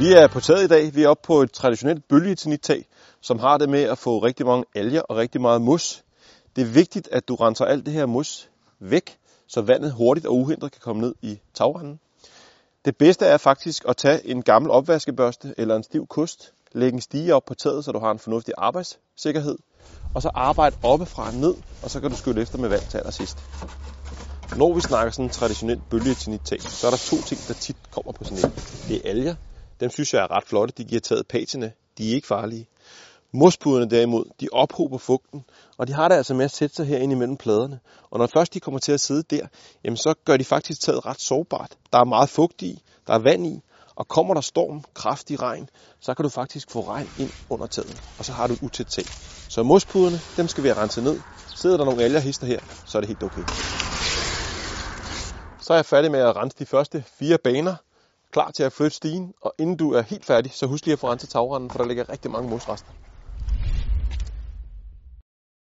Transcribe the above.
Vi er på taget i dag. Vi er oppe på et traditionelt bølgetinittag, som har det med at få rigtig mange alger og rigtig meget mos. Det er vigtigt, at du renser alt det her mos væk, så vandet hurtigt og uhindret kan komme ned i tagrenden. Det bedste er faktisk at tage en gammel opvaskebørste eller en stiv kost, lægge en stige op på taget, så du har en fornuftig arbejdssikkerhed, og så arbejde oppefra og ned, og så kan du skylle efter med vand til allersidst. Når vi snakker sådan en traditionel bølgetinittag, så er der to ting, der tit kommer på sådan en. Det er alger, dem synes jeg er ret flotte. De giver taget patina. De er ikke farlige. Mospuderne derimod, de ophober fugten, og de har det altså med at sætte sig herinde imellem pladerne. Og når først de kommer til at sidde der, jamen så gør de faktisk taget ret sårbart. Der er meget fugt i, der er vand i, og kommer der storm, kraftig regn, så kan du faktisk få regn ind under taget, og så har du et utæt tag. Så mospuderne, dem skal vi have renset ned. Sidder der nogle alger hister her, så er det helt okay. Så er jeg færdig med at rense de første fire baner, klar til at flytte stigen, og inden du er helt færdig, så husk lige at få renset tagrenden, for der ligger rigtig mange mosrester.